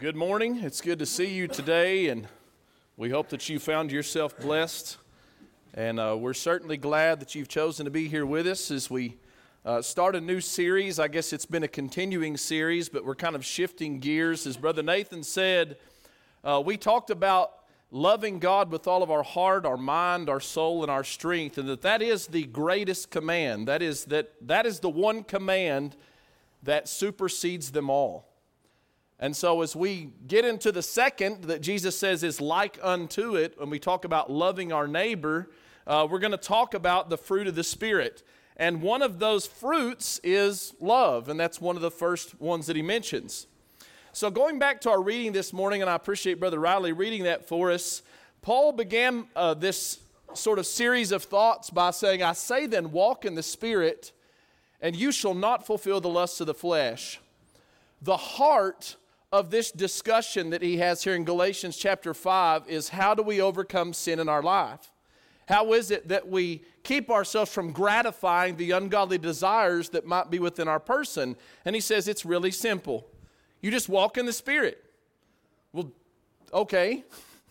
Good morning. It's good to see you today, and we hope that you found yourself blessed. And uh, we're certainly glad that you've chosen to be here with us as we uh, start a new series. I guess it's been a continuing series, but we're kind of shifting gears. As Brother Nathan said, uh, we talked about loving God with all of our heart, our mind, our soul, and our strength, and that that is the greatest command. That is that that is the one command that supersedes them all. And so, as we get into the second that Jesus says is like unto it, when we talk about loving our neighbor, uh, we're going to talk about the fruit of the Spirit. And one of those fruits is love, and that's one of the first ones that he mentions. So, going back to our reading this morning, and I appreciate Brother Riley reading that for us, Paul began uh, this sort of series of thoughts by saying, I say then, walk in the Spirit, and you shall not fulfill the lusts of the flesh. The heart of this discussion that he has here in Galatians chapter 5 is how do we overcome sin in our life? How is it that we keep ourselves from gratifying the ungodly desires that might be within our person? And he says it's really simple. You just walk in the Spirit. Well, okay.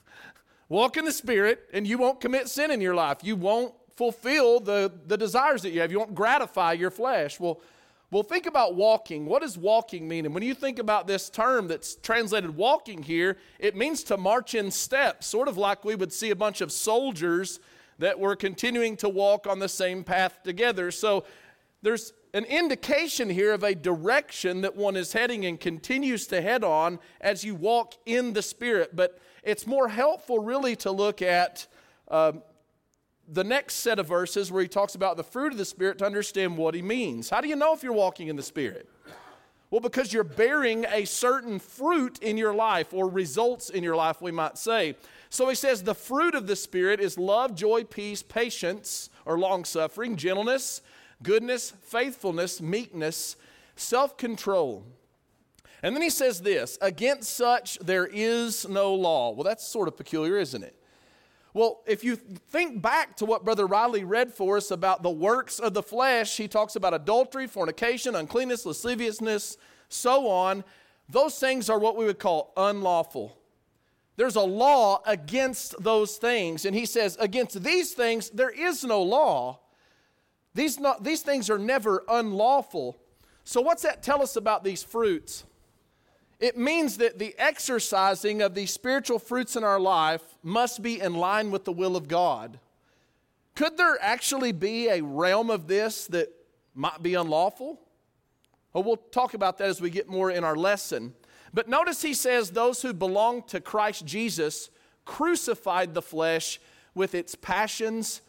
walk in the Spirit, and you won't commit sin in your life. You won't fulfill the, the desires that you have. You won't gratify your flesh. Well, well, think about walking. What does walking mean? And when you think about this term that's translated walking here, it means to march in steps, sort of like we would see a bunch of soldiers that were continuing to walk on the same path together. So there's an indication here of a direction that one is heading and continues to head on as you walk in the Spirit. But it's more helpful, really, to look at um, the next set of verses where he talks about the fruit of the Spirit to understand what he means. How do you know if you're walking in the Spirit? Well, because you're bearing a certain fruit in your life or results in your life, we might say. So he says the fruit of the Spirit is love, joy, peace, patience, or long suffering, gentleness, goodness, faithfulness, meekness, self control. And then he says this against such there is no law. Well, that's sort of peculiar, isn't it? Well, if you think back to what Brother Riley read for us about the works of the flesh, he talks about adultery, fornication, uncleanness, lasciviousness, so on. Those things are what we would call unlawful. There's a law against those things. And he says, against these things, there is no law. These, not, these things are never unlawful. So, what's that tell us about these fruits? It means that the exercising of these spiritual fruits in our life must be in line with the will of God. Could there actually be a realm of this that might be unlawful? Well, we'll talk about that as we get more in our lesson. But notice he says, Those who belong to Christ Jesus crucified the flesh with its passions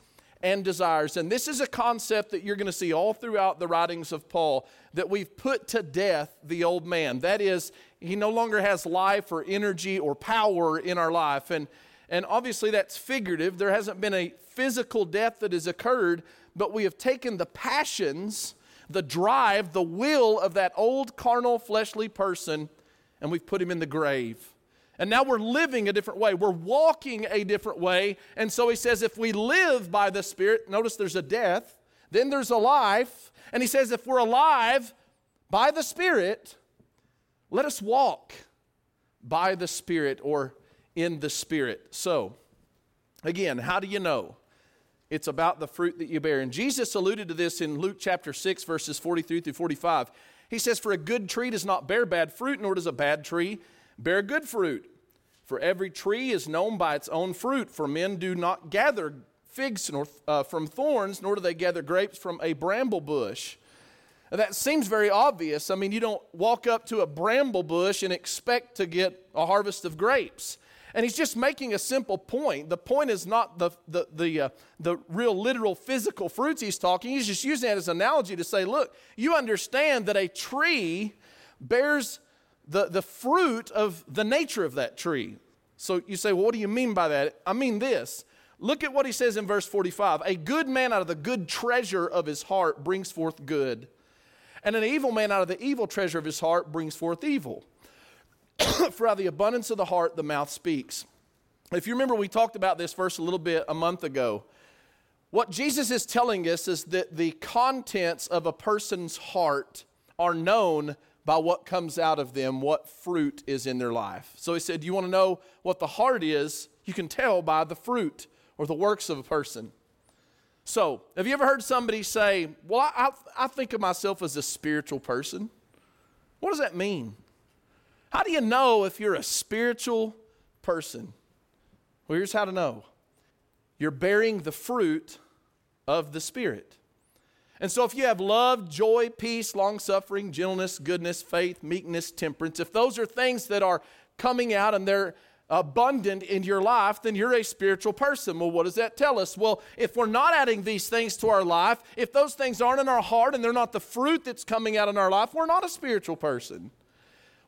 and desires. And this is a concept that you're going to see all throughout the writings of Paul that we've put to death the old man. That is, he no longer has life or energy or power in our life. And, and obviously, that's figurative. There hasn't been a physical death that has occurred, but we have taken the passions, the drive, the will of that old carnal, fleshly person, and we've put him in the grave. And now we're living a different way. We're walking a different way. And so he says, if we live by the Spirit, notice there's a death, then there's a life. And he says, if we're alive by the Spirit, let us walk by the Spirit or in the Spirit. So, again, how do you know? It's about the fruit that you bear. And Jesus alluded to this in Luke chapter 6, verses 43 through 45. He says, For a good tree does not bear bad fruit, nor does a bad tree bear good fruit. For every tree is known by its own fruit, for men do not gather figs nor, uh, from thorns, nor do they gather grapes from a bramble bush. That seems very obvious. I mean, you don't walk up to a bramble bush and expect to get a harvest of grapes. And he's just making a simple point. The point is not the, the, the, uh, the real literal physical fruits he's talking. He's just using that as an analogy to say, look, you understand that a tree bears the, the fruit of the nature of that tree. So you say, well, what do you mean by that? I mean this. Look at what he says in verse 45 A good man out of the good treasure of his heart brings forth good, and an evil man out of the evil treasure of his heart brings forth evil. For out of the abundance of the heart, the mouth speaks. If you remember, we talked about this verse a little bit a month ago. What Jesus is telling us is that the contents of a person's heart are known by what comes out of them, what fruit is in their life. So he said, You want to know what the heart is? You can tell by the fruit or the works of a person. So, have you ever heard somebody say, Well, I, I, think of myself as a spiritual person? What does that mean? How do you know if you're a spiritual person? Well, here's how to know you're bearing the fruit of the Spirit. And so, if you have love, joy, peace, long suffering, gentleness, goodness, faith, meekness, temperance, if those are things that are coming out and they're abundant in your life, then you're a spiritual person. Well, what does that tell us? Well, if we're not adding these things to our life, if those things aren't in our heart and they're not the fruit that's coming out in our life, we're not a spiritual person.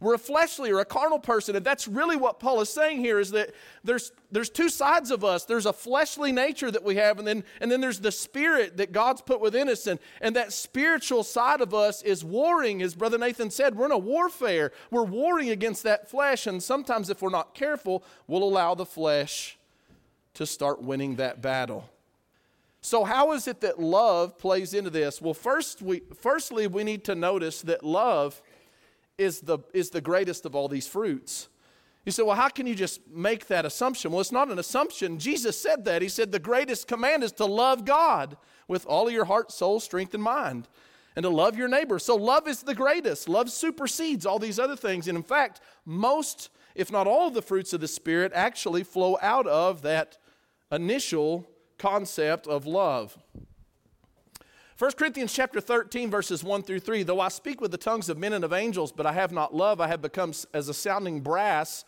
We're a fleshly or a carnal person. And that's really what Paul is saying here is that there's, there's two sides of us. There's a fleshly nature that we have, and then, and then there's the spirit that God's put within us. And, and that spiritual side of us is warring, as Brother Nathan said. We're in a warfare. We're warring against that flesh. And sometimes, if we're not careful, we'll allow the flesh to start winning that battle. So, how is it that love plays into this? Well, first we, firstly, we need to notice that love is the, is the greatest of all these fruits. You say, well, how can you just make that assumption? Well, it's not an assumption. Jesus said that. He said the greatest command is to love God with all of your heart, soul, strength, and mind, and to love your neighbor. So, love is the greatest. Love supersedes all these other things. And in fact, most, if not all, of the fruits of the Spirit actually flow out of that initial concept of love. 1 Corinthians chapter 13, verses 1 through 3 Though I speak with the tongues of men and of angels, but I have not love, I have become as a sounding brass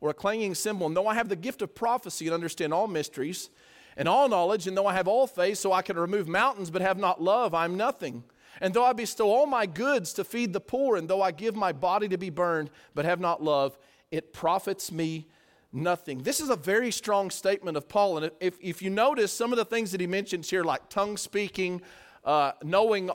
or a clanging cymbal. And though I have the gift of prophecy and understand all mysteries and all knowledge, and though I have all faith, so I can remove mountains, but have not love, I'm nothing. And though I bestow all my goods to feed the poor, and though I give my body to be burned, but have not love, it profits me nothing. This is a very strong statement of Paul. And if, if you notice some of the things that he mentions here, like tongue speaking, uh, knowing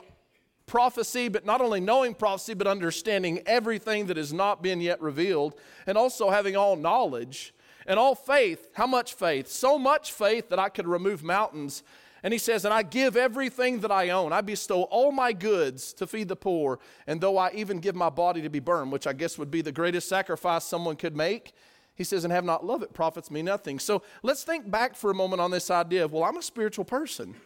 prophecy, but not only knowing prophecy, but understanding everything that has not been yet revealed, and also having all knowledge and all faith. How much faith? So much faith that I could remove mountains. And he says, And I give everything that I own. I bestow all my goods to feed the poor. And though I even give my body to be burned, which I guess would be the greatest sacrifice someone could make, he says, And have not love, it profits me nothing. So let's think back for a moment on this idea of, well, I'm a spiritual person.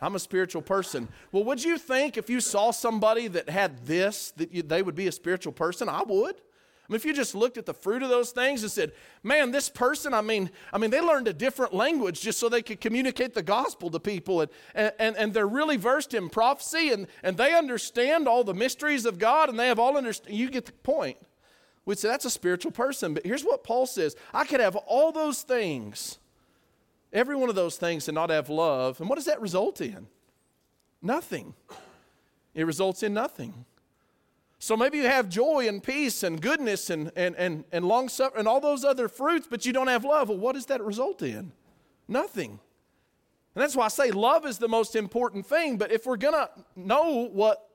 I'm a spiritual person. Well, would you think if you saw somebody that had this, that you, they would be a spiritual person? I would. I mean, if you just looked at the fruit of those things and said, man, this person, I mean, I mean, they learned a different language just so they could communicate the gospel to people. And, and, and they're really versed in prophecy and, and they understand all the mysteries of God and they have all understand. You get the point. We'd say that's a spiritual person. But here's what Paul says I could have all those things every one of those things and not have love. And what does that result in? Nothing. It results in nothing. So maybe you have joy and peace and goodness and, and, and, and long suffering and all those other fruits, but you don't have love. Well, what does that result in? Nothing. And that's why I say love is the most important thing. But if we're going to know what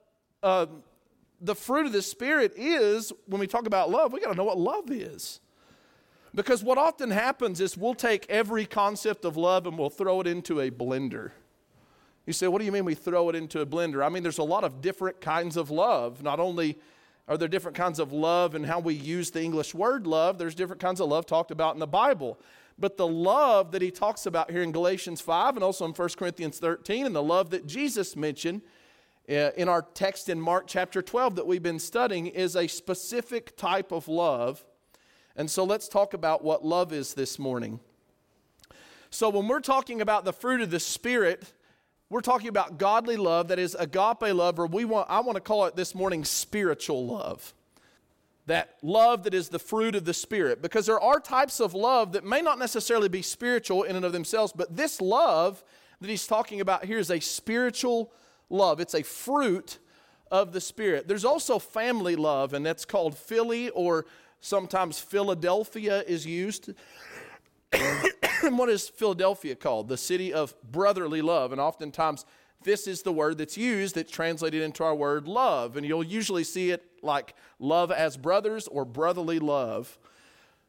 uh, the fruit of the Spirit is when we talk about love, we got to know what love is. Because what often happens is we'll take every concept of love and we'll throw it into a blender. You say, what do you mean we throw it into a blender? I mean, there's a lot of different kinds of love. Not only are there different kinds of love and how we use the English word love, there's different kinds of love talked about in the Bible. But the love that he talks about here in Galatians 5 and also in 1 Corinthians 13, and the love that Jesus mentioned uh, in our text in Mark chapter 12 that we've been studying, is a specific type of love and so let's talk about what love is this morning. So, when we're talking about the fruit of the Spirit, we're talking about godly love, that is agape love, or we want, I want to call it this morning spiritual love. That love that is the fruit of the Spirit. Because there are types of love that may not necessarily be spiritual in and of themselves, but this love that he's talking about here is a spiritual love. It's a fruit of the Spirit. There's also family love, and that's called philly or Sometimes Philadelphia is used. what is Philadelphia called? The city of brotherly love. And oftentimes, this is the word that's used that's translated into our word love. And you'll usually see it like love as brothers or brotherly love.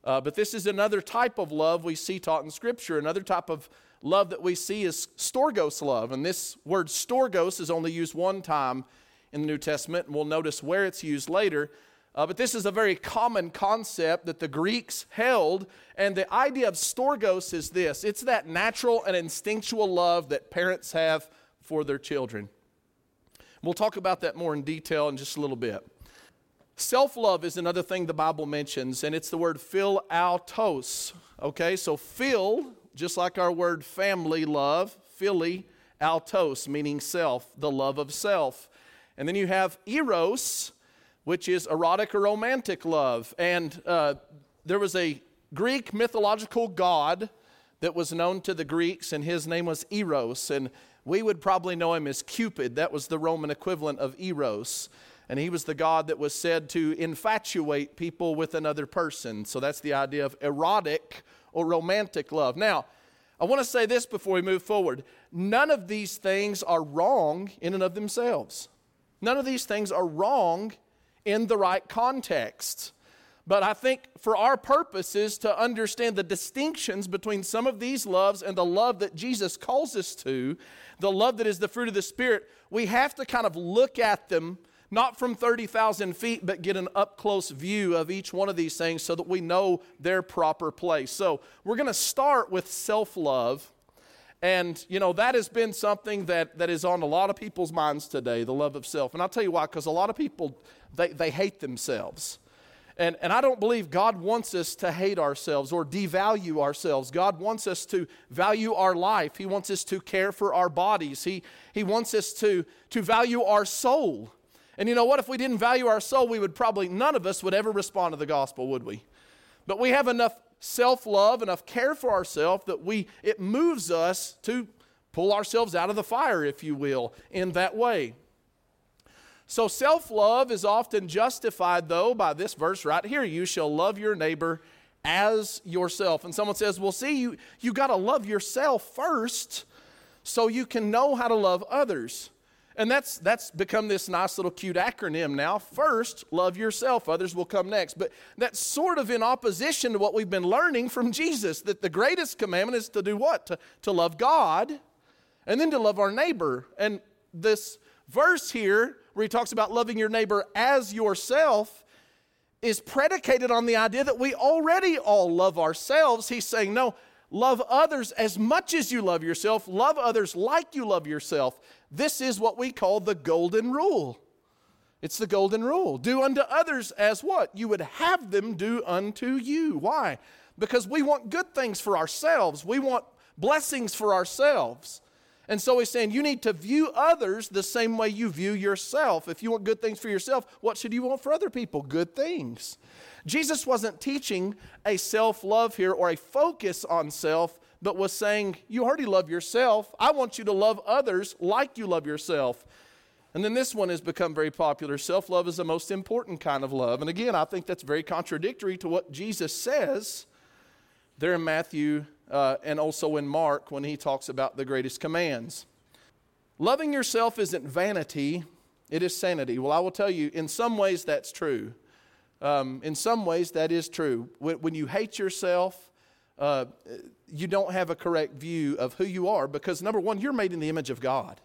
Uh, but this is another type of love we see taught in Scripture. Another type of love that we see is storgos love. And this word storgos is only used one time in the New Testament, and we'll notice where it's used later. Uh, but this is a very common concept that the Greeks held. And the idea of storgos is this it's that natural and instinctual love that parents have for their children. We'll talk about that more in detail in just a little bit. Self love is another thing the Bible mentions, and it's the word philautos. Okay, so phil, just like our word family love, philly, autos, meaning self, the love of self. And then you have eros, which is erotic or romantic love. And uh, there was a Greek mythological god that was known to the Greeks, and his name was Eros. And we would probably know him as Cupid. That was the Roman equivalent of Eros. And he was the God that was said to infatuate people with another person. So that's the idea of erotic or romantic love. Now, I want to say this before we move forward. None of these things are wrong in and of themselves. None of these things are wrong in the right context. But I think for our purposes to understand the distinctions between some of these loves and the love that Jesus calls us to, the love that is the fruit of the Spirit, we have to kind of look at them not from 30,000 feet, but get an up close view of each one of these things so that we know their proper place. So we're going to start with self love. And, you know, that has been something that, that is on a lot of people's minds today, the love of self. And I'll tell you why, because a lot of people, they, they hate themselves. And, and I don't believe God wants us to hate ourselves or devalue ourselves. God wants us to value our life. He wants us to care for our bodies. He, he wants us to, to value our soul. And you know what? If we didn't value our soul, we would probably, none of us would ever respond to the gospel, would we? But we have enough self love, enough care for ourselves that we, it moves us to pull ourselves out of the fire, if you will, in that way. So self love is often justified, though, by this verse right here you shall love your neighbor as yourself. And someone says, well, see, you, you got to love yourself first so you can know how to love others. And that's, that's become this nice little cute acronym now. First, love yourself, others will come next. But that's sort of in opposition to what we've been learning from Jesus that the greatest commandment is to do what? To, to love God and then to love our neighbor. And this verse here, where he talks about loving your neighbor as yourself, is predicated on the idea that we already all love ourselves. He's saying, no, love others as much as you love yourself, love others like you love yourself. This is what we call the golden rule. It's the golden rule. Do unto others as what? You would have them do unto you. Why? Because we want good things for ourselves, we want blessings for ourselves. And so he's saying you need to view others the same way you view yourself. If you want good things for yourself, what should you want for other people? Good things. Jesus wasn't teaching a self love here or a focus on self but was saying, You already love yourself. I want you to love others like you love yourself. And then this one has become very popular. Self love is the most important kind of love. And again, I think that's very contradictory to what Jesus says there in Matthew uh, and also in Mark when he talks about the greatest commands. Loving yourself isn't vanity, it is sanity. Well, I will tell you, in some ways, that's true. Um, in some ways, that is true. When, when you hate yourself, uh, you don't have a correct view of who you are because, number one, you're made in the image of God.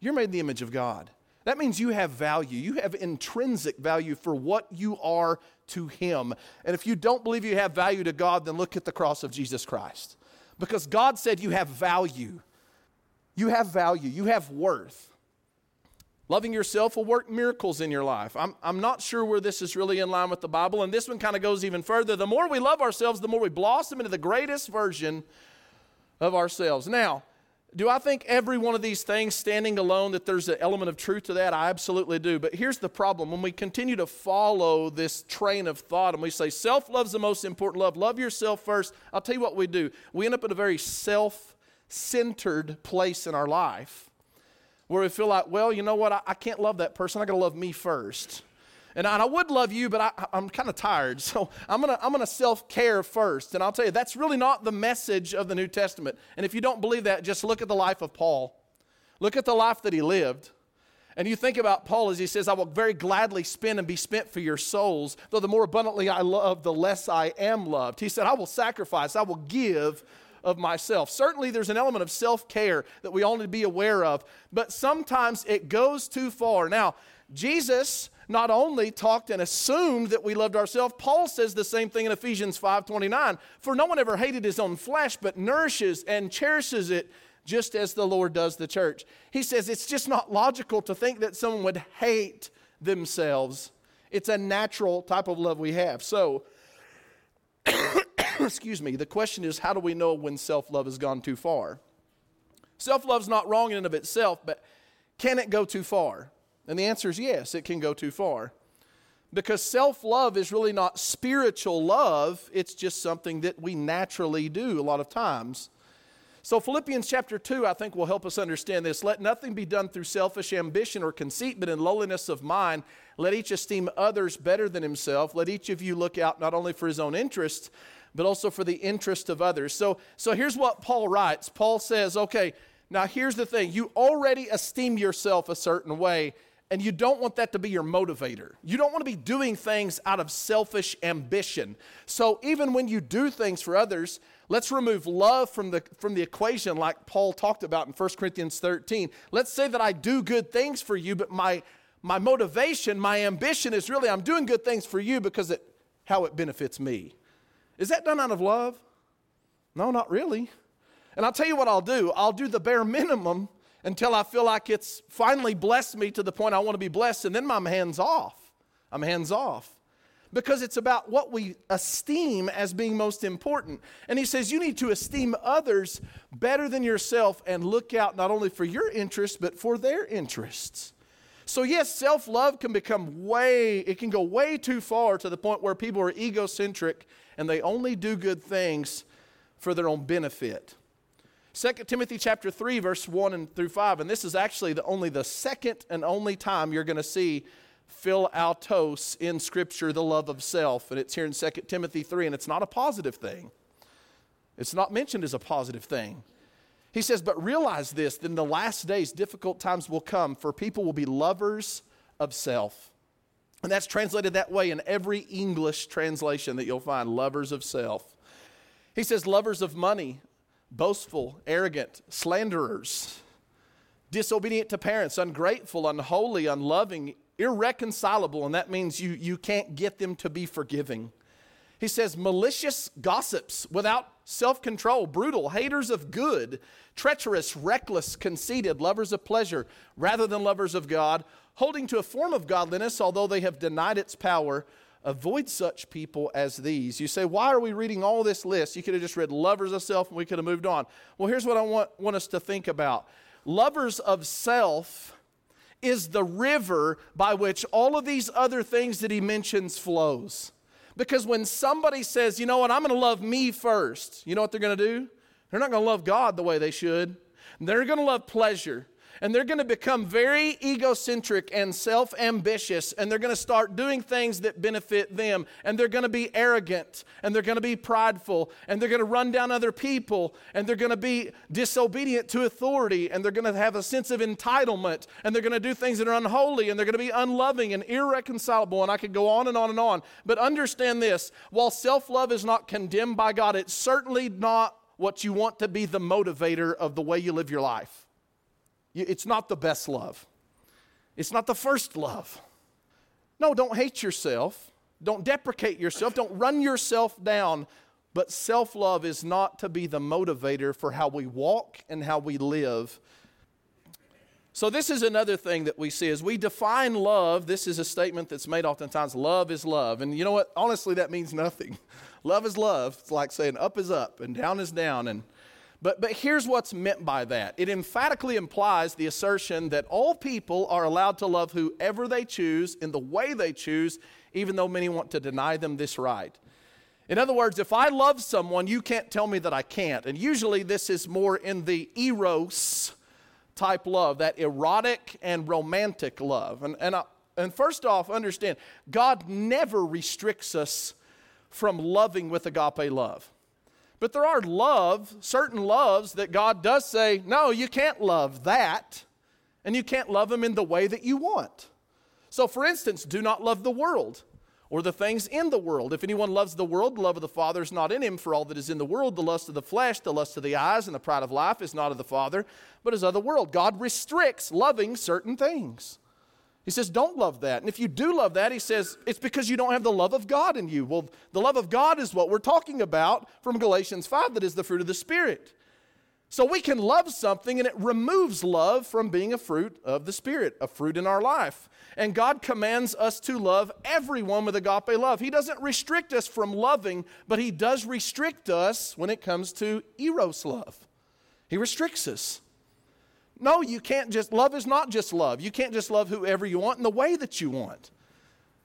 You're made in the image of God. That means you have value. You have intrinsic value for what you are to Him. And if you don't believe you have value to God, then look at the cross of Jesus Christ. Because God said you have value. You have value. You have worth. Loving yourself will work miracles in your life. I'm, I'm not sure where this is really in line with the Bible, and this one kind of goes even further. The more we love ourselves, the more we blossom into the greatest version of ourselves. Now, do I think every one of these things standing alone that there's an element of truth to that? I absolutely do. But here's the problem when we continue to follow this train of thought and we say self love's the most important love, love yourself first, I'll tell you what we do. We end up in a very self centered place in our life where we feel like, well, you know what, I, I can't love that person. I got to love me first. And I, and I, would love you, but I, am kind of tired. So I'm going to I'm gonna self care first. And I'll tell you, that's really not the message of the New Testament. And if you don't believe that, just look at the life of Paul. Look at the life that he lived. And you think about Paul as he says, I will very gladly spend and be spent for your souls, though the more abundantly I love, the less I am loved. He said, I will sacrifice, I will give of myself. Certainly, there's an element of self care that we all need to be aware of, but sometimes it goes too far. Now, Jesus not only talked and assumed that we loved ourselves, Paul says the same thing in Ephesians 5:29. For no one ever hated his own flesh, but nourishes and cherishes it just as the Lord does the church. He says it's just not logical to think that someone would hate themselves. It's a natural type of love we have. So, excuse me, the question is how do we know when self love has gone too far? Self love's not wrong in and of itself, but can it go too far? And the answer is yes, it can go too far. Because self love is really not spiritual love, it's just something that we naturally do a lot of times. So, Philippians chapter 2, I think, will help us understand this. Let nothing be done through selfish ambition or conceit, but in lowliness of mind. Let each esteem others better than himself. Let each of you look out not only for his own interests, but also for the interest of others. So, so here's what Paul writes Paul says, okay, now here's the thing you already esteem yourself a certain way and you don't want that to be your motivator. You don't want to be doing things out of selfish ambition. So even when you do things for others, let's remove love from the, from the equation, like Paul talked about in 1 Corinthians 13. Let's say that I do good things for you, but my, my motivation, my ambition is really I'm doing good things for you because it, how it benefits me. Is that done out of love? No, not really. And I'll tell you what I'll do I'll do the bare minimum until I feel like it's finally blessed me to the point I want to be blessed, and then I'm hands off. I'm hands off. Because it's about what we esteem as being most important. And he says, You need to esteem others better than yourself and look out not only for your interests, but for their interests. So, yes, self love can become way, it can go way too far to the point where people are egocentric and they only do good things for their own benefit. 2 Timothy chapter 3 verse 1 and through 5 and this is actually the only the second and only time you're going to see philautos in scripture the love of self and it's here in 2 Timothy 3 and it's not a positive thing. It's not mentioned as a positive thing. He says, But realize this, that in the last days, difficult times will come, for people will be lovers of self. And that's translated that way in every English translation that you'll find lovers of self. He says, lovers of money, boastful, arrogant, slanderers, disobedient to parents, ungrateful, unholy, unloving, irreconcilable, and that means you, you can't get them to be forgiving. He says, malicious gossips without self control, brutal, haters of good, treacherous, reckless, conceited, lovers of pleasure rather than lovers of God, holding to a form of godliness, although they have denied its power Avoid such people as these. You say, why are we reading all this list? You could have just read lovers of self and we could have moved on. Well, here's what I want, want us to think about lovers of self is the river by which all of these other things that he mentions flows. Because when somebody says, you know what, I'm going to love me first, you know what they're going to do? They're not going to love God the way they should. They're going to love pleasure and they're going to become very egocentric and self ambitious, and they're going to start doing things that benefit them, and they're going to be arrogant, and they're going to be prideful, and they're going to run down other people, and they're going to be disobedient to authority, and they're going to have a sense of entitlement, and they're going to do things that are unholy, and they're going to be unloving and irreconcilable, and I could go on and on and on. But understand this while self love is not condemned by God, it's certainly not what you want to be the motivator of the way you live your life. It's not the best love, it's not the first love. No, don't hate yourself. Don't deprecate yourself. Don't run yourself down. But self love is not to be the motivator for how we walk and how we live. So, this is another thing that we see as we define love. This is a statement that's made oftentimes love is love. And you know what? Honestly, that means nothing. Love is love. It's like saying up is up and down is down. And but, but here's what's meant by that it emphatically implies the assertion that all people are allowed to love whoever they choose in the way they choose, even though many want to deny them this right. In other words, if I love someone, you can't tell me that I can't. And usually this is more in the eros type love, that erotic and romantic love. And, and, I, and first off, understand, God never restricts us from loving with agape love. But there are love, certain loves that God does say, no, you can't love that, and you can't love them in the way that you want. So, for instance, do not love the world or the things in the world. If anyone loves the world, the love of the Father is not in him. For all that is in the world, the lust of the flesh, the lust of the eyes, and the pride of life is not of the Father, but is of the world. God restricts loving certain things. He says, don't love that. And if you do love that, he says, it's because you don't have the love of God in you. Well, the love of God is what we're talking about from Galatians 5, that is the fruit of the Spirit. So we can love something and it removes love from being a fruit of the Spirit, a fruit in our life. And God commands us to love everyone with agape love. He doesn't restrict us from loving, but He does restrict us when it comes to eros love. He restricts us. No, you can't just, love is not just love. You can't just love whoever you want in the way that you want.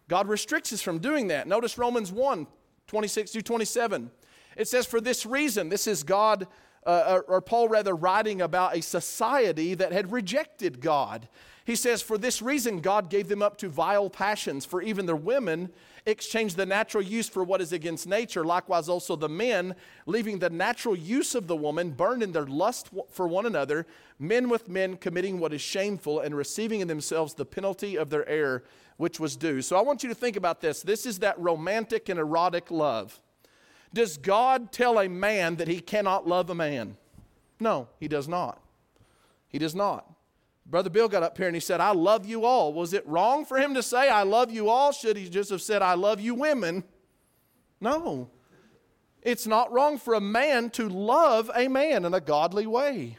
God restricts us from doing that. Notice Romans 1 26 through 27. It says, For this reason, this is God, uh, or Paul rather, writing about a society that had rejected God. He says, For this reason, God gave them up to vile passions, for even their women exchanged the natural use for what is against nature. Likewise, also the men, leaving the natural use of the woman, burned in their lust for one another, men with men committing what is shameful and receiving in themselves the penalty of their error, which was due. So I want you to think about this. This is that romantic and erotic love. Does God tell a man that he cannot love a man? No, he does not. He does not. Brother Bill got up here and he said, I love you all. Was it wrong for him to say, I love you all? Should he just have said, I love you women? No. It's not wrong for a man to love a man in a godly way.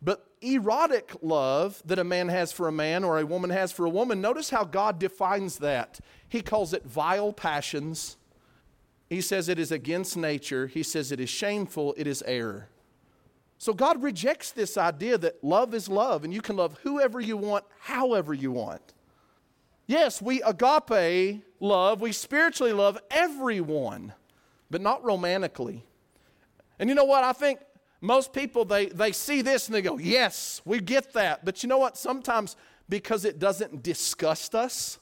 But erotic love that a man has for a man or a woman has for a woman, notice how God defines that. He calls it vile passions. He says it is against nature. He says it is shameful. It is error. So God rejects this idea that love is love and you can love whoever you want, however you want. Yes, we agape love, we spiritually love everyone, but not romantically. And you know what? I think most people they, they see this and they go, Yes, we get that. But you know what? Sometimes because it doesn't disgust us,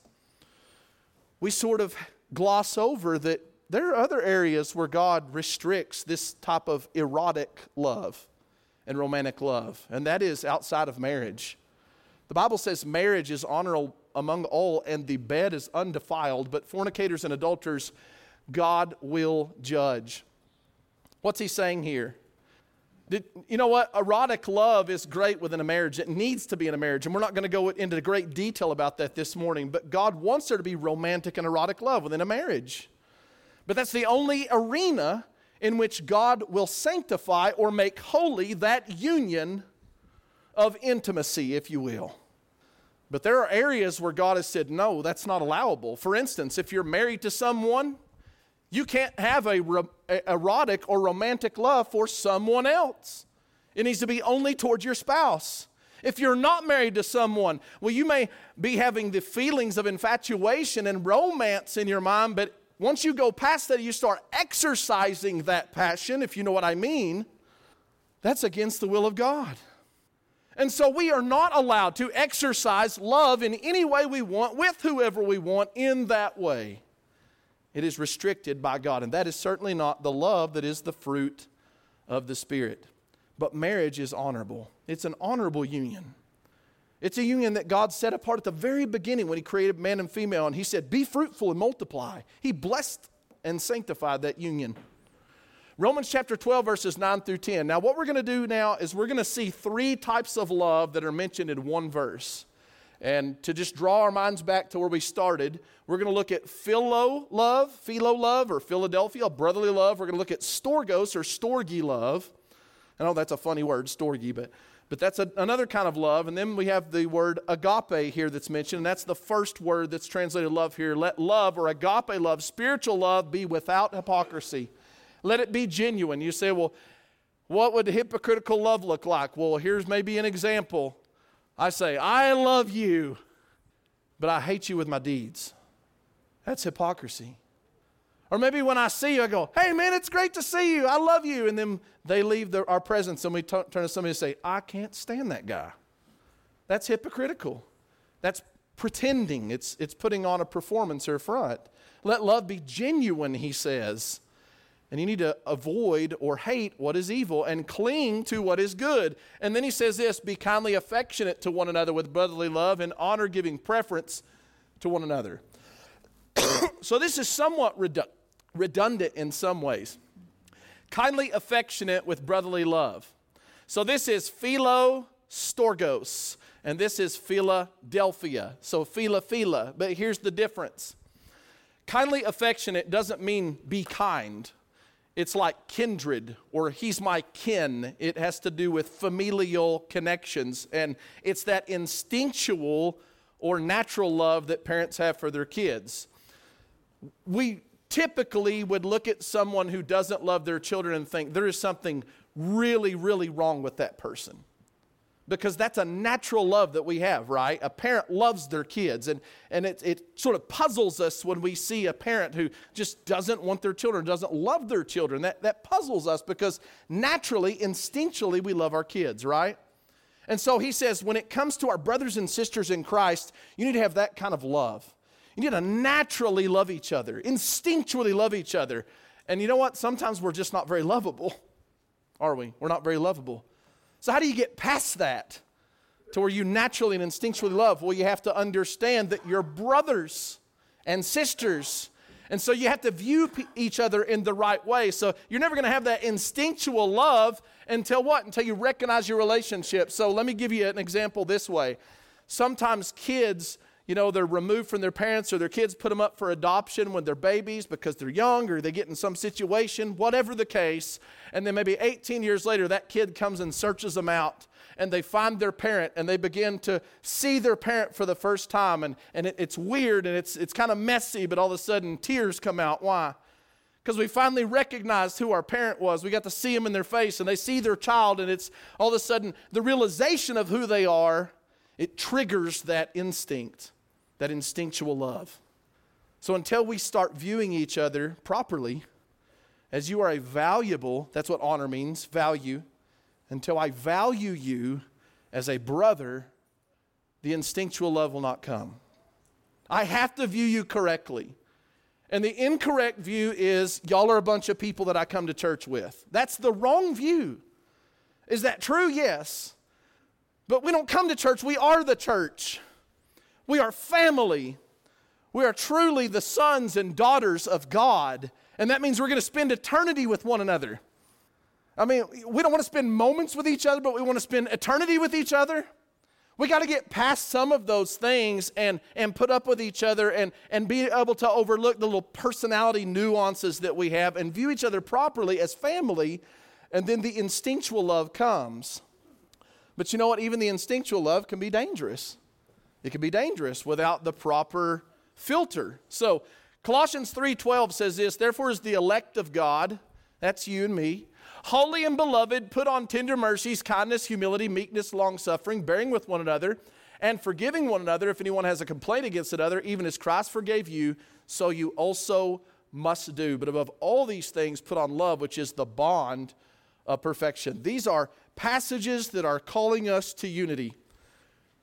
we sort of gloss over that there are other areas where God restricts this type of erotic love and romantic love, and that is outside of marriage. The Bible says marriage is honorable among all, and the bed is undefiled, but fornicators and adulterers God will judge. What's he saying here? Did, you know what? Erotic love is great within a marriage. It needs to be in a marriage. And we're not going to go into great detail about that this morning, but God wants there to be romantic and erotic love within a marriage. But that's the only arena in which God will sanctify or make holy that union of intimacy, if you will. But there are areas where God has said, no, that's not allowable. For instance, if you're married to someone, you can't have a, ro- a erotic or romantic love for someone else. It needs to be only towards your spouse. If you're not married to someone, well, you may be having the feelings of infatuation and romance in your mind, but once you go past that, you start exercising that passion, if you know what I mean, that's against the will of God. And so we are not allowed to exercise love in any way we want, with whoever we want, in that way. It is restricted by God. And that is certainly not the love that is the fruit of the Spirit. But marriage is honorable, it's an honorable union. It's a union that God set apart at the very beginning when He created man and female, and He said, Be fruitful and multiply. He blessed and sanctified that union. Romans chapter 12, verses 9 through 10. Now, what we're going to do now is we're going to see three types of love that are mentioned in one verse. And to just draw our minds back to where we started, we're going to look at philo love, philo love, or Philadelphia, brotherly love. We're going to look at storgos or storge love. I know that's a funny word, storge, but but that's a, another kind of love. And then we have the word agape here that's mentioned. And that's the first word that's translated love here. Let love or agape love, spiritual love, be without hypocrisy. Let it be genuine. You say, well, what would hypocritical love look like? Well, here's maybe an example. I say, I love you, but I hate you with my deeds. That's hypocrisy. Or maybe when I see you, I go, hey man, it's great to see you. I love you. And then they leave their, our presence and we t- turn to somebody and say, I can't stand that guy. That's hypocritical. That's pretending. It's, it's putting on a performance or a front. Let love be genuine, he says. And you need to avoid or hate what is evil and cling to what is good. And then he says this be kindly affectionate to one another with brotherly love and honor giving preference to one another. so this is somewhat redu- redundant in some ways. Kindly affectionate with brotherly love. So this is philo storgos, and this is Philadelphia. So phila phila, but here's the difference. Kindly affectionate doesn't mean be kind. It's like kindred or he's my kin. It has to do with familial connections. And it's that instinctual or natural love that parents have for their kids. We typically would look at someone who doesn't love their children and think there is something really, really wrong with that person because that's a natural love that we have, right? A parent loves their kids, and, and it, it sort of puzzles us when we see a parent who just doesn't want their children, doesn't love their children. That, that puzzles us because naturally, instinctually, we love our kids, right? And so he says, when it comes to our brothers and sisters in Christ, you need to have that kind of love. You need to naturally love each other, instinctually love each other. And you know what? Sometimes we're just not very lovable, are we? We're not very lovable. So, how do you get past that to where you naturally and instinctually love? Well, you have to understand that you're brothers and sisters. And so you have to view each other in the right way. So you're never going to have that instinctual love until what? Until you recognize your relationship. So let me give you an example this way. Sometimes kids you know, they're removed from their parents or their kids put them up for adoption when they're babies because they're young or they get in some situation, whatever the case. And then maybe 18 years later, that kid comes and searches them out and they find their parent and they begin to see their parent for the first time. And, and it, it's weird and it's, it's kind of messy, but all of a sudden tears come out. Why? Because we finally recognized who our parent was. We got to see them in their face and they see their child, and it's all of a sudden the realization of who they are, it triggers that instinct that instinctual love. So until we start viewing each other properly, as you are a valuable, that's what honor means, value, until I value you as a brother, the instinctual love will not come. I have to view you correctly. And the incorrect view is y'all are a bunch of people that I come to church with. That's the wrong view. Is that true? Yes. But we don't come to church, we are the church. We are family. We are truly the sons and daughters of God. And that means we're going to spend eternity with one another. I mean, we don't want to spend moments with each other, but we want to spend eternity with each other. We got to get past some of those things and, and put up with each other and, and be able to overlook the little personality nuances that we have and view each other properly as family. And then the instinctual love comes. But you know what? Even the instinctual love can be dangerous. It can be dangerous without the proper filter. So, Colossians 3:12 says this, therefore is the elect of God, that's you and me, holy and beloved, put on tender mercies, kindness, humility, meekness, long-suffering, bearing with one another, and forgiving one another if anyone has a complaint against another, even as Christ forgave you, so you also must do. But above all these things, put on love, which is the bond of perfection. These are passages that are calling us to unity.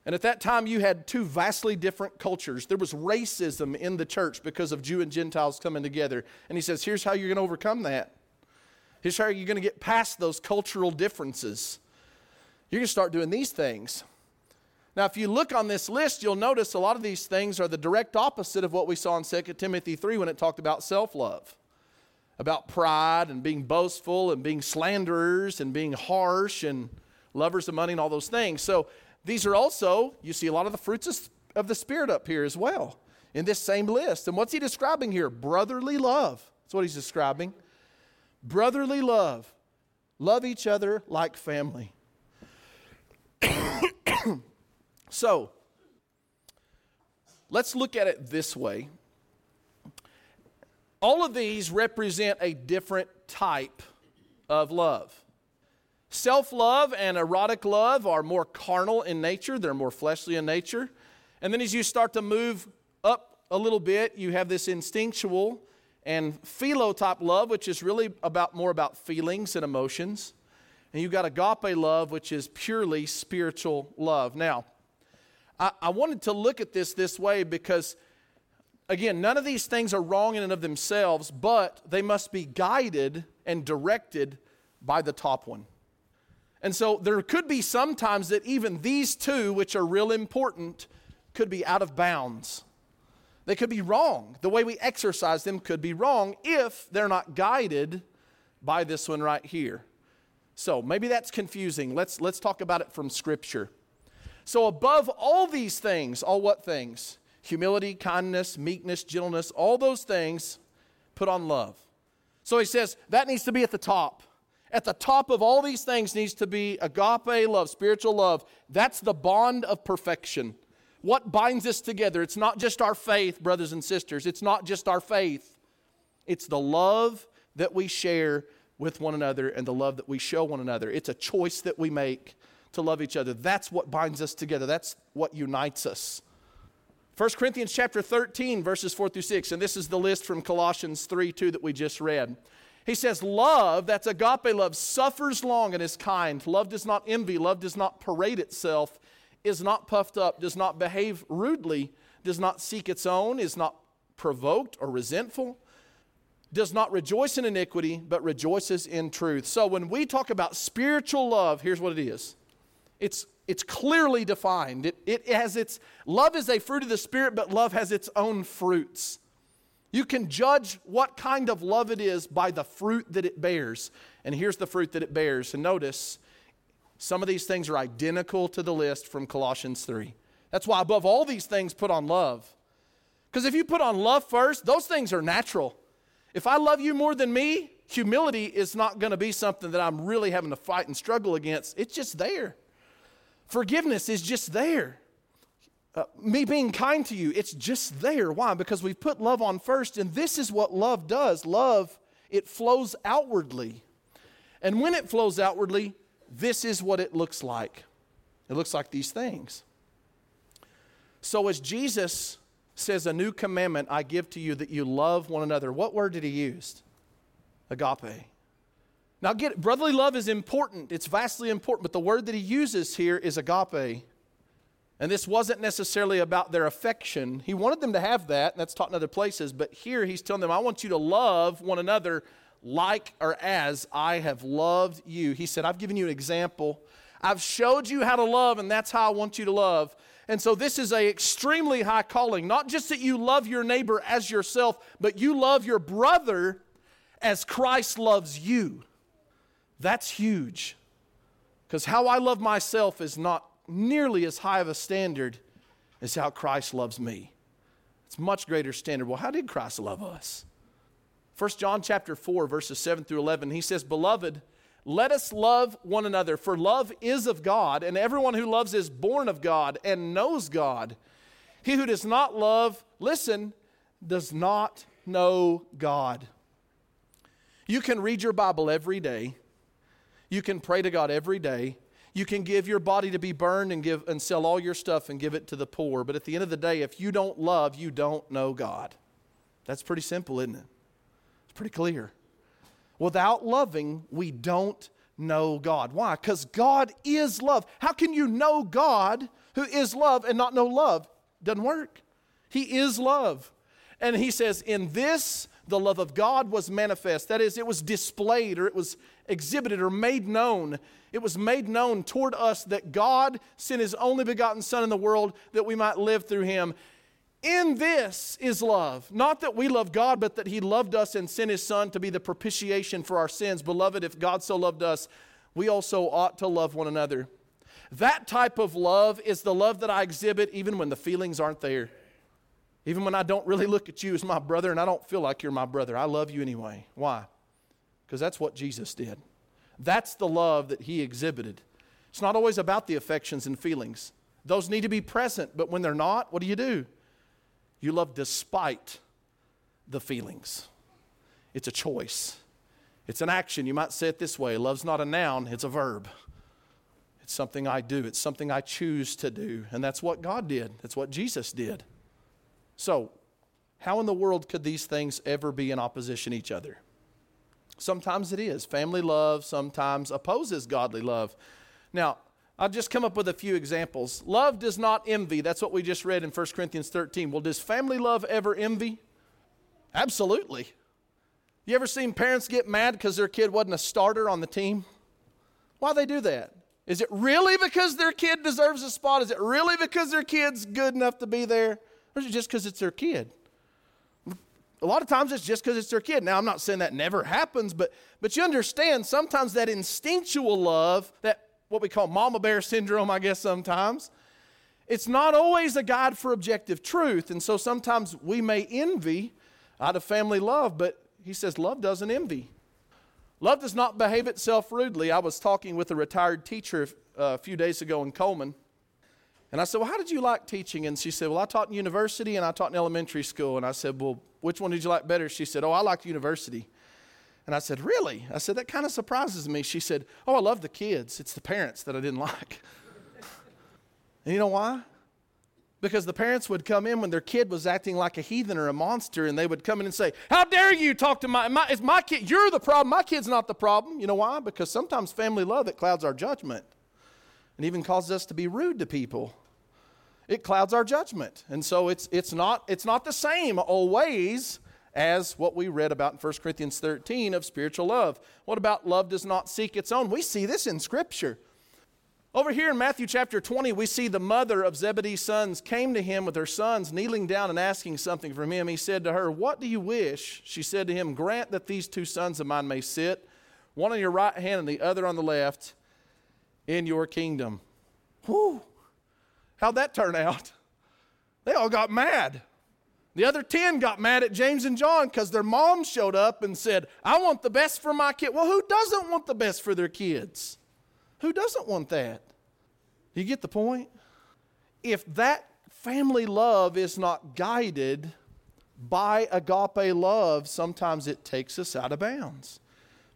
And at that time, you had two vastly different cultures. There was racism in the church because of Jew and Gentiles coming together. And he says, Here's how you're going to overcome that. Here's how you're going to get past those cultural differences. You're going to start doing these things. Now, if you look on this list, you'll notice a lot of these things are the direct opposite of what we saw in 2 Timothy 3 when it talked about self love, about pride and being boastful and being slanderers and being harsh and lovers of money and all those things. So, these are also, you see a lot of the fruits of the Spirit up here as well in this same list. And what's he describing here? Brotherly love. That's what he's describing. Brotherly love. Love each other like family. so, let's look at it this way. All of these represent a different type of love. Self love and erotic love are more carnal in nature, they're more fleshly in nature. And then as you start to move up a little bit, you have this instinctual and philo type love, which is really about more about feelings and emotions. And you've got agape love, which is purely spiritual love. Now, I, I wanted to look at this this way because, again, none of these things are wrong in and of themselves, but they must be guided and directed by the top one. And so there could be sometimes that even these two, which are real important, could be out of bounds. They could be wrong. The way we exercise them could be wrong if they're not guided by this one right here. So maybe that's confusing. Let's, let's talk about it from Scripture. So, above all these things, all what things? Humility, kindness, meekness, gentleness, all those things, put on love. So he says that needs to be at the top. At the top of all these things needs to be agape love, spiritual love. That's the bond of perfection. What binds us together? It's not just our faith, brothers and sisters. It's not just our faith. It's the love that we share with one another and the love that we show one another. It's a choice that we make to love each other. That's what binds us together. That's what unites us. 1 Corinthians chapter 13 verses 4 through 6 and this is the list from Colossians 3 2 that we just read. He says, Love, that's agape love, suffers long and is kind. Love does not envy. Love does not parade itself, is not puffed up, does not behave rudely, does not seek its own, is not provoked or resentful, does not rejoice in iniquity, but rejoices in truth. So when we talk about spiritual love, here's what it is it's, it's clearly defined. It, it has its, love is a fruit of the Spirit, but love has its own fruits. You can judge what kind of love it is by the fruit that it bears. And here's the fruit that it bears. And notice, some of these things are identical to the list from Colossians 3. That's why, above all these things, put on love. Because if you put on love first, those things are natural. If I love you more than me, humility is not going to be something that I'm really having to fight and struggle against. It's just there. Forgiveness is just there. Uh, me being kind to you, it's just there. Why? Because we've put love on first, and this is what love does. Love, it flows outwardly. And when it flows outwardly, this is what it looks like. It looks like these things. So, as Jesus says, A new commandment I give to you that you love one another, what word did he use? Agape. Now, get it, brotherly love is important, it's vastly important, but the word that he uses here is agape. And this wasn't necessarily about their affection. He wanted them to have that, and that's taught in other places. But here he's telling them, I want you to love one another like or as I have loved you. He said, I've given you an example. I've showed you how to love, and that's how I want you to love. And so this is a extremely high calling. Not just that you love your neighbor as yourself, but you love your brother as Christ loves you. That's huge. Because how I love myself is not nearly as high of a standard as how Christ loves me. It's much greater standard. Well, how did Christ love us? 1 John chapter 4 verses 7 through 11 he says, "Beloved, let us love one another, for love is of God, and everyone who loves is born of God and knows God. He who does not love, listen, does not know God." You can read your Bible every day. You can pray to God every day. You can give your body to be burned and give and sell all your stuff and give it to the poor. But at the end of the day, if you don't love, you don't know God. That's pretty simple, isn't it? It's pretty clear. Without loving, we don't know God. Why? Because God is love. How can you know God who is love and not know love? Doesn't work. He is love. And he says, In this the love of God was manifest. That is, it was displayed or it was exhibited or made known. It was made known toward us that God sent his only begotten Son in the world that we might live through him. In this is love. Not that we love God, but that he loved us and sent his Son to be the propitiation for our sins. Beloved, if God so loved us, we also ought to love one another. That type of love is the love that I exhibit even when the feelings aren't there. Even when I don't really look at you as my brother and I don't feel like you're my brother, I love you anyway. Why? Because that's what Jesus did. That's the love that he exhibited. It's not always about the affections and feelings, those need to be present, but when they're not, what do you do? You love despite the feelings. It's a choice, it's an action. You might say it this way love's not a noun, it's a verb. It's something I do, it's something I choose to do. And that's what God did, that's what Jesus did. So, how in the world could these things ever be in opposition to each other? Sometimes it is. Family love sometimes opposes godly love. Now, I'll just come up with a few examples. Love does not envy. That's what we just read in 1 Corinthians 13. Well, does family love ever envy? Absolutely. You ever seen parents get mad because their kid wasn't a starter on the team? Why they do that? Is it really because their kid deserves a spot? Is it really because their kid's good enough to be there? Or is it just because it's their kid? A lot of times it's just because it's their kid. Now, I'm not saying that never happens, but, but you understand sometimes that instinctual love, that what we call mama bear syndrome, I guess sometimes, it's not always a guide for objective truth. And so sometimes we may envy out of family love, but he says love doesn't envy. Love does not behave itself rudely. I was talking with a retired teacher uh, a few days ago in Coleman, and I said, Well, how did you like teaching? And she said, Well, I taught in university and I taught in elementary school. And I said, Well, which one did you like better? She said, Oh, I liked university. And I said, Really? I said, That kind of surprises me. She said, Oh, I love the kids. It's the parents that I didn't like. and you know why? Because the parents would come in when their kid was acting like a heathen or a monster, and they would come in and say, How dare you talk to my, my it's my kid, you're the problem, my kid's not the problem. You know why? Because sometimes family love it clouds our judgment and even causes us to be rude to people it clouds our judgment. And so it's, it's, not, it's not the same always as what we read about in 1 Corinthians 13 of spiritual love. What about love does not seek its own? We see this in Scripture. Over here in Matthew chapter 20, we see the mother of Zebedee's sons came to him with her sons, kneeling down and asking something from him. He said to her, What do you wish? She said to him, Grant that these two sons of mine may sit, one on your right hand and the other on the left, in your kingdom. Whew. How'd that turn out? They all got mad. The other 10 got mad at James and John because their mom showed up and said, I want the best for my kid. Well, who doesn't want the best for their kids? Who doesn't want that? You get the point? If that family love is not guided by agape love, sometimes it takes us out of bounds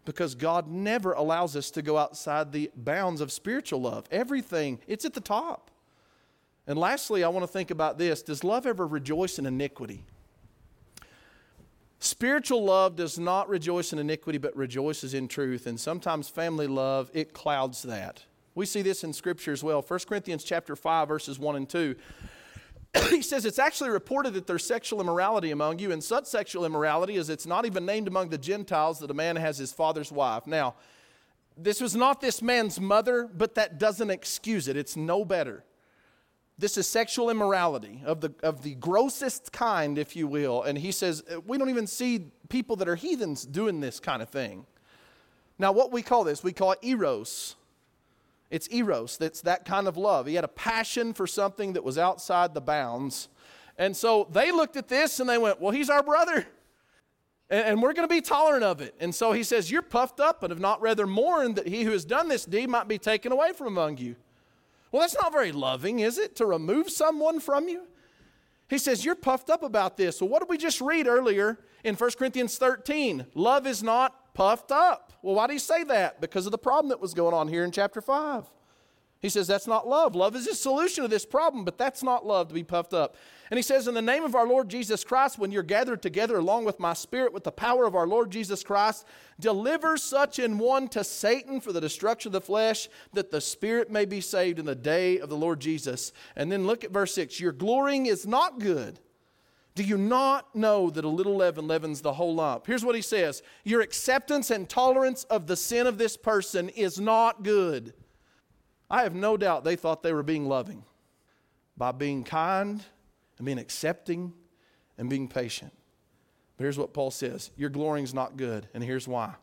because God never allows us to go outside the bounds of spiritual love. Everything, it's at the top. And lastly, I want to think about this Does love ever rejoice in iniquity? Spiritual love does not rejoice in iniquity, but rejoices in truth. And sometimes family love, it clouds that. We see this in Scripture as well. 1 Corinthians chapter 5, verses 1 and 2. he says it's actually reported that there's sexual immorality among you, and such sexual immorality as it's not even named among the Gentiles that a man has his father's wife. Now, this was not this man's mother, but that doesn't excuse it. It's no better. This is sexual immorality of the, of the grossest kind, if you will. And he says, uh, we don't even see people that are heathens doing this kind of thing. Now, what we call this, we call it eros. It's eros, that's that kind of love. He had a passion for something that was outside the bounds. And so they looked at this and they went, well, he's our brother. And, and we're going to be tolerant of it. And so he says, You're puffed up and have not rather mourned that he who has done this deed might be taken away from among you. Well, that's not very loving, is it, to remove someone from you? He says, You're puffed up about this. Well, what did we just read earlier in 1 Corinthians 13? Love is not puffed up. Well, why do you say that? Because of the problem that was going on here in chapter 5. He says that's not love. Love is the solution to this problem, but that's not love to be puffed up. And he says, In the name of our Lord Jesus Christ, when you're gathered together along with my spirit with the power of our Lord Jesus Christ, deliver such an one to Satan for the destruction of the flesh, that the spirit may be saved in the day of the Lord Jesus. And then look at verse 6 Your glorying is not good. Do you not know that a little leaven leavens the whole lump? Here's what he says Your acceptance and tolerance of the sin of this person is not good. I have no doubt they thought they were being loving by being kind and being accepting and being patient. But here's what Paul says Your glorying is not good, and here's why.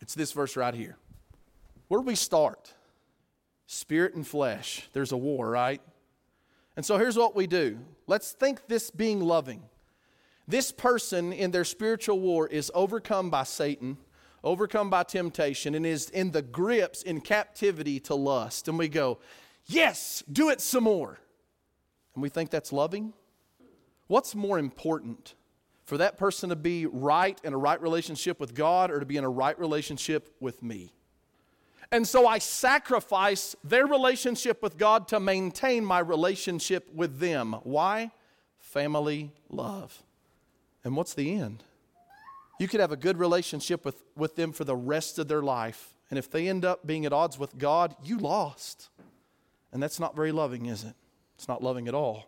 It's this verse right here. Where do we start? Spirit and flesh. There's a war, right? And so here's what we do. Let's think this being loving. This person in their spiritual war is overcome by Satan overcome by temptation, and is in the grips, in captivity to lust. And we go, Yes, do it some more. And we think that's loving. What's more important? For that person to be right in a right relationship with God or to be in a right relationship with me? And so I sacrifice their relationship with God to maintain my relationship with them. Why? Family love. And what's the end? You could have a good relationship with, with them for the rest of their life. And if they end up being at odds with God, you lost. And that's not very loving, is it? It's not loving at all.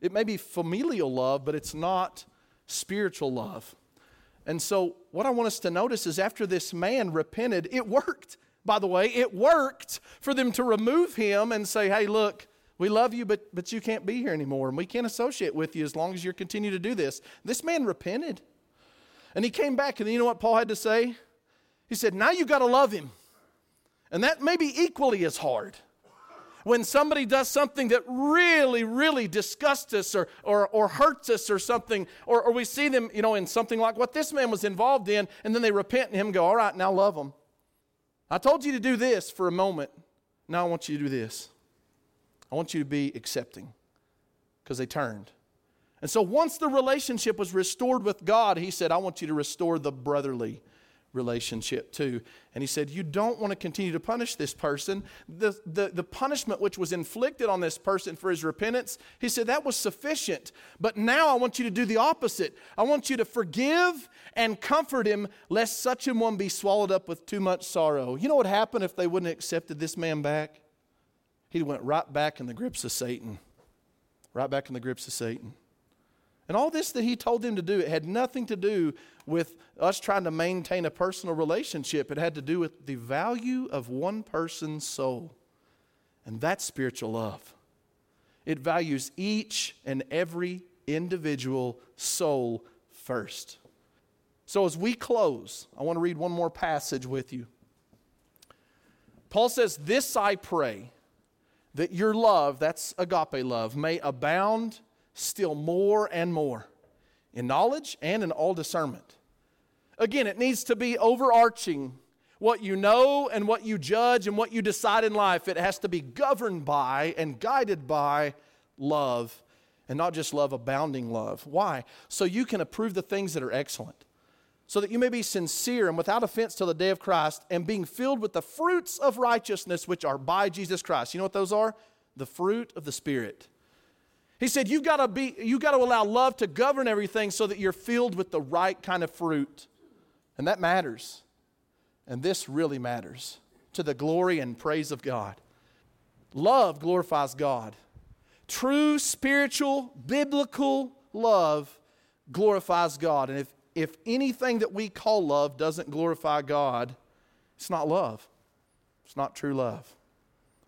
It may be familial love, but it's not spiritual love. And so, what I want us to notice is after this man repented, it worked. By the way, it worked for them to remove him and say, hey, look, We love you, but, but you can't be here anymore, and we can't associate with you as long as you continue to do this. This man repented. And he came back, and you know what Paul had to say? He said, Now you've got to love him. And that may be equally as hard. When somebody does something that really, really disgusts us or, or, or hurts us or something, or, or we see them, you know, in something like what this man was involved in, and then they repent and him go, All right, now love them. I told you to do this for a moment. Now I want you to do this. I want you to be accepting because they turned. And so once the relationship was restored with God, he said, I want you to restore the brotherly relationship too. And he said, You don't want to continue to punish this person. The, the, the punishment which was inflicted on this person for his repentance, he said, that was sufficient. But now I want you to do the opposite. I want you to forgive and comfort him, lest such a one be swallowed up with too much sorrow. You know what happened if they wouldn't have accepted this man back? He went right back in the grips of Satan. Right back in the grips of Satan. And all this that he told them to do, it had nothing to do with us trying to maintain a personal relationship. It had to do with the value of one person's soul. And that's spiritual love. It values each and every individual soul first. So as we close, I want to read one more passage with you. Paul says, This I pray, that your love, that's agape love, may abound still more and more in knowledge and in all discernment. Again, it needs to be overarching what you know and what you judge and what you decide in life. It has to be governed by and guided by love and not just love, abounding love. Why? So you can approve the things that are excellent. So that you may be sincere and without offense till the day of Christ and being filled with the fruits of righteousness which are by Jesus Christ. You know what those are? The fruit of the Spirit he said, You've got to be, you got to allow love to govern everything so that you're filled with the right kind of fruit. And that matters. And this really matters to the glory and praise of God. Love glorifies God. True spiritual, biblical love glorifies God. And if, if anything that we call love doesn't glorify God, it's not love. It's not true love.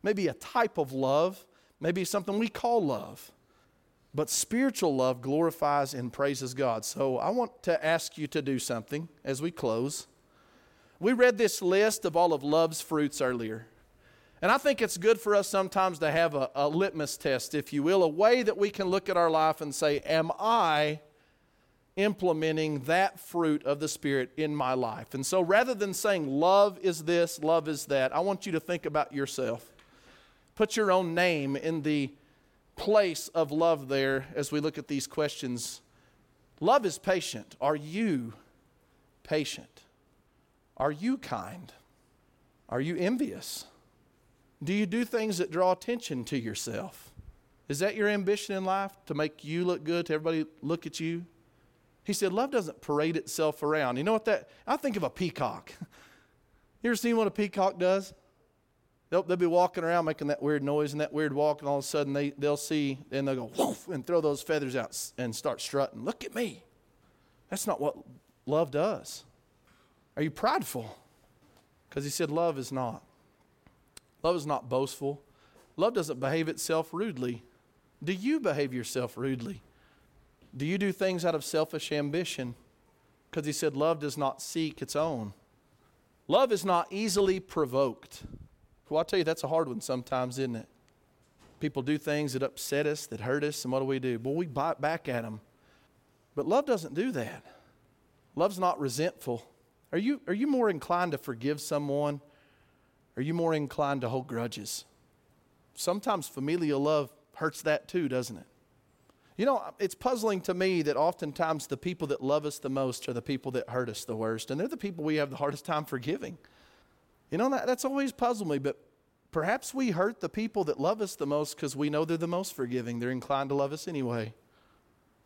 Maybe a type of love, maybe something we call love. But spiritual love glorifies and praises God. So I want to ask you to do something as we close. We read this list of all of love's fruits earlier. And I think it's good for us sometimes to have a, a, litmus test, if you will, a way that we can look at our life and say, Am I implementing that fruit of the Spirit in my life? And so rather than saying, Love is this, love is that, I want you to think about yourself. Put your own name in the place of love there as we look at these questions. Love is patient. Are you patient? Are you kind? Are you envious? Do you do things that draw attention to yourself? Is that your ambition in life to make you look good, to everybody look at you? He said, Love doesn't parade itself around. You know what that? I think of a peacock. you ever seen what a peacock does? They'll, they'll be walking around making that weird noise and that weird walk, and all of a sudden they, they'll see and they'll go woof and throw those feathers out and start strutting. Look at me. That's not what love does. Are you prideful? Because he said love is not. Love is not boastful. Love doesn't behave itself rudely. Do you behave yourself rudely? Do you do things out of selfish ambition? Because he said love does not seek its own. Love is not easily provoked. Well, I'll tell you, that's a hard one sometimes, isn't it? People do things that upset us, that hurt us, and what do we do? Well, we bite back at them. But love doesn't do that. Love's not resentful. Are you, are you more inclined to forgive someone? Are you more inclined to hold grudges? Sometimes familial love hurts that too, doesn't it? You know, it's puzzling to me that oftentimes the people that love us the most are the people that hurt us the worst, and they're the people we have the hardest time forgiving. You know, that, that's always puzzled me, but perhaps we hurt the people that love us the most because we know they're the most forgiving. They're inclined to love us anyway.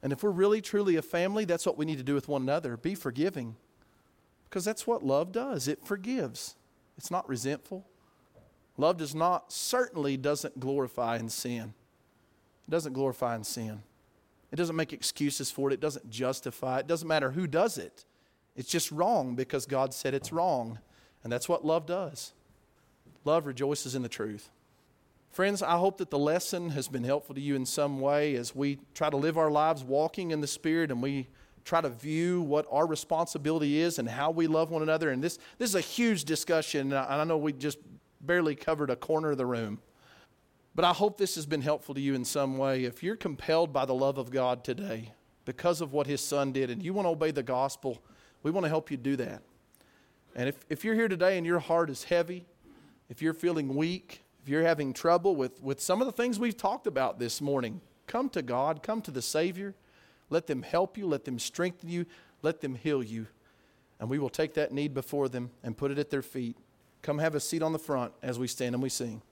And if we're really, truly a family, that's what we need to do with one another be forgiving. Because that's what love does it forgives, it's not resentful. Love does not, certainly doesn't glorify in sin. It doesn't glorify in sin. It doesn't make excuses for it. It doesn't justify it. It doesn't matter who does it. It's just wrong because God said it's wrong. And that's what love does. Love rejoices in the truth. Friends, I hope that the lesson has been helpful to you in some way as we try to live our lives walking in the Spirit and we try to view what our responsibility is and how we love one another. And this, this is a huge discussion, and I know we just barely covered a corner of the room. But I hope this has been helpful to you in some way. If you're compelled by the love of God today because of what His Son did and you want to obey the gospel, we want to help you do that. And if, if you're here today and your heart is heavy, if you're feeling weak, if you're having trouble with, with some of the things we've talked about this morning, come to God, come to the Savior. Let them help you, let them strengthen you, let them heal you. And we will take that need before them and put it at their feet. Come have a seat on the front as we stand and we sing.